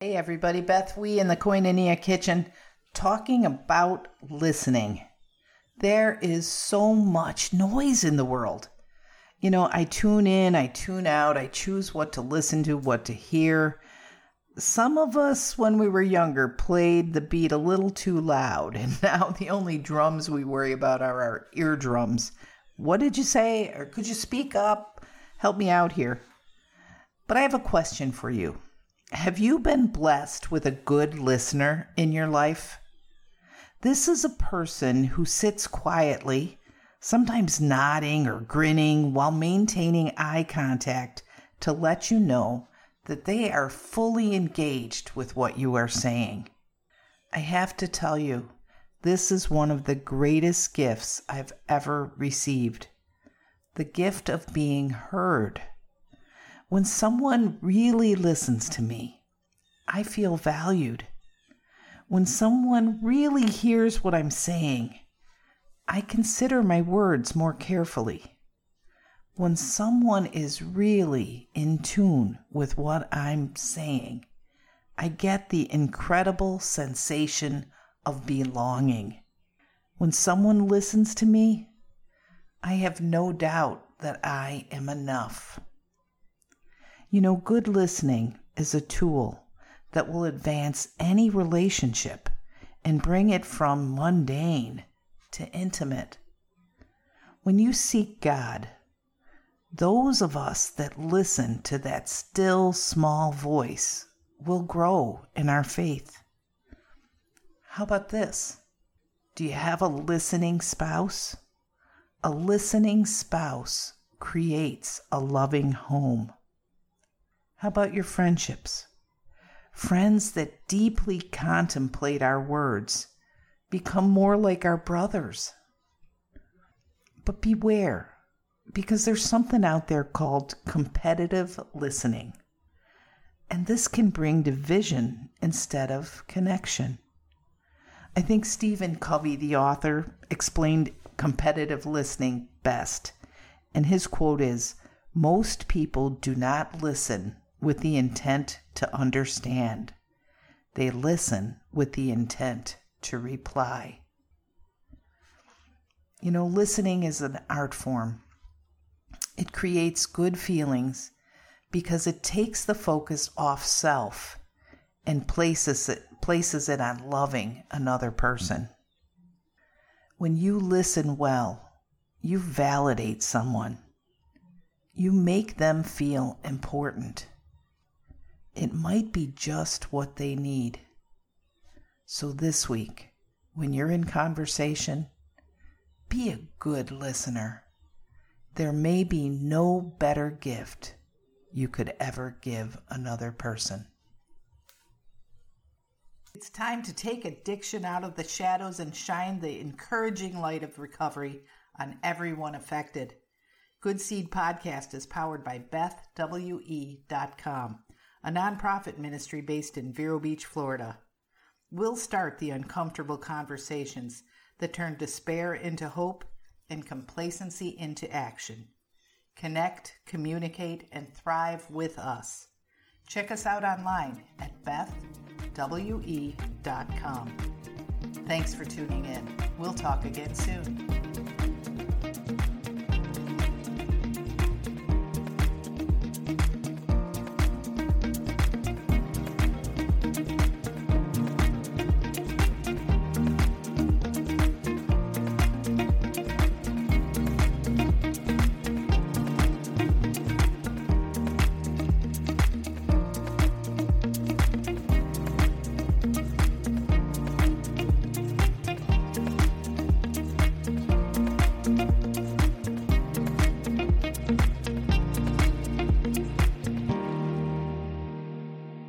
Hey everybody, Beth Wee in the Koinonia Kitchen talking about listening. There is so much noise in the world. You know, I tune in, I tune out, I choose what to listen to, what to hear. Some of us, when we were younger, played the beat a little too loud, and now the only drums we worry about are our eardrums. What did you say? Or could you speak up? Help me out here. But I have a question for you. Have you been blessed with a good listener in your life? This is a person who sits quietly, sometimes nodding or grinning while maintaining eye contact to let you know that they are fully engaged with what you are saying. I have to tell you, this is one of the greatest gifts I've ever received the gift of being heard. When someone really listens to me, I feel valued. When someone really hears what I'm saying, I consider my words more carefully. When someone is really in tune with what I'm saying, I get the incredible sensation of belonging. When someone listens to me, I have no doubt that I am enough. You know, good listening is a tool that will advance any relationship and bring it from mundane to intimate. When you seek God, those of us that listen to that still small voice will grow in our faith. How about this? Do you have a listening spouse? A listening spouse creates a loving home. How about your friendships? Friends that deeply contemplate our words become more like our brothers. But beware, because there's something out there called competitive listening. And this can bring division instead of connection. I think Stephen Covey, the author, explained competitive listening best. And his quote is Most people do not listen with the intent to understand. They listen with the intent to reply. You know, listening is an art form. It creates good feelings because it takes the focus off self and places it, places it on loving another person. When you listen well, you validate someone. You make them feel important it might be just what they need. So this week, when you're in conversation, be a good listener. There may be no better gift you could ever give another person. It's time to take addiction out of the shadows and shine the encouraging light of recovery on everyone affected. Good Seed Podcast is powered by BethWE.com a nonprofit ministry based in Vero Beach, Florida. We'll start the uncomfortable conversations that turn despair into hope and complacency into action. Connect, communicate, and thrive with us. Check us out online at bethwe.com. Thanks for tuning in. We'll talk again soon.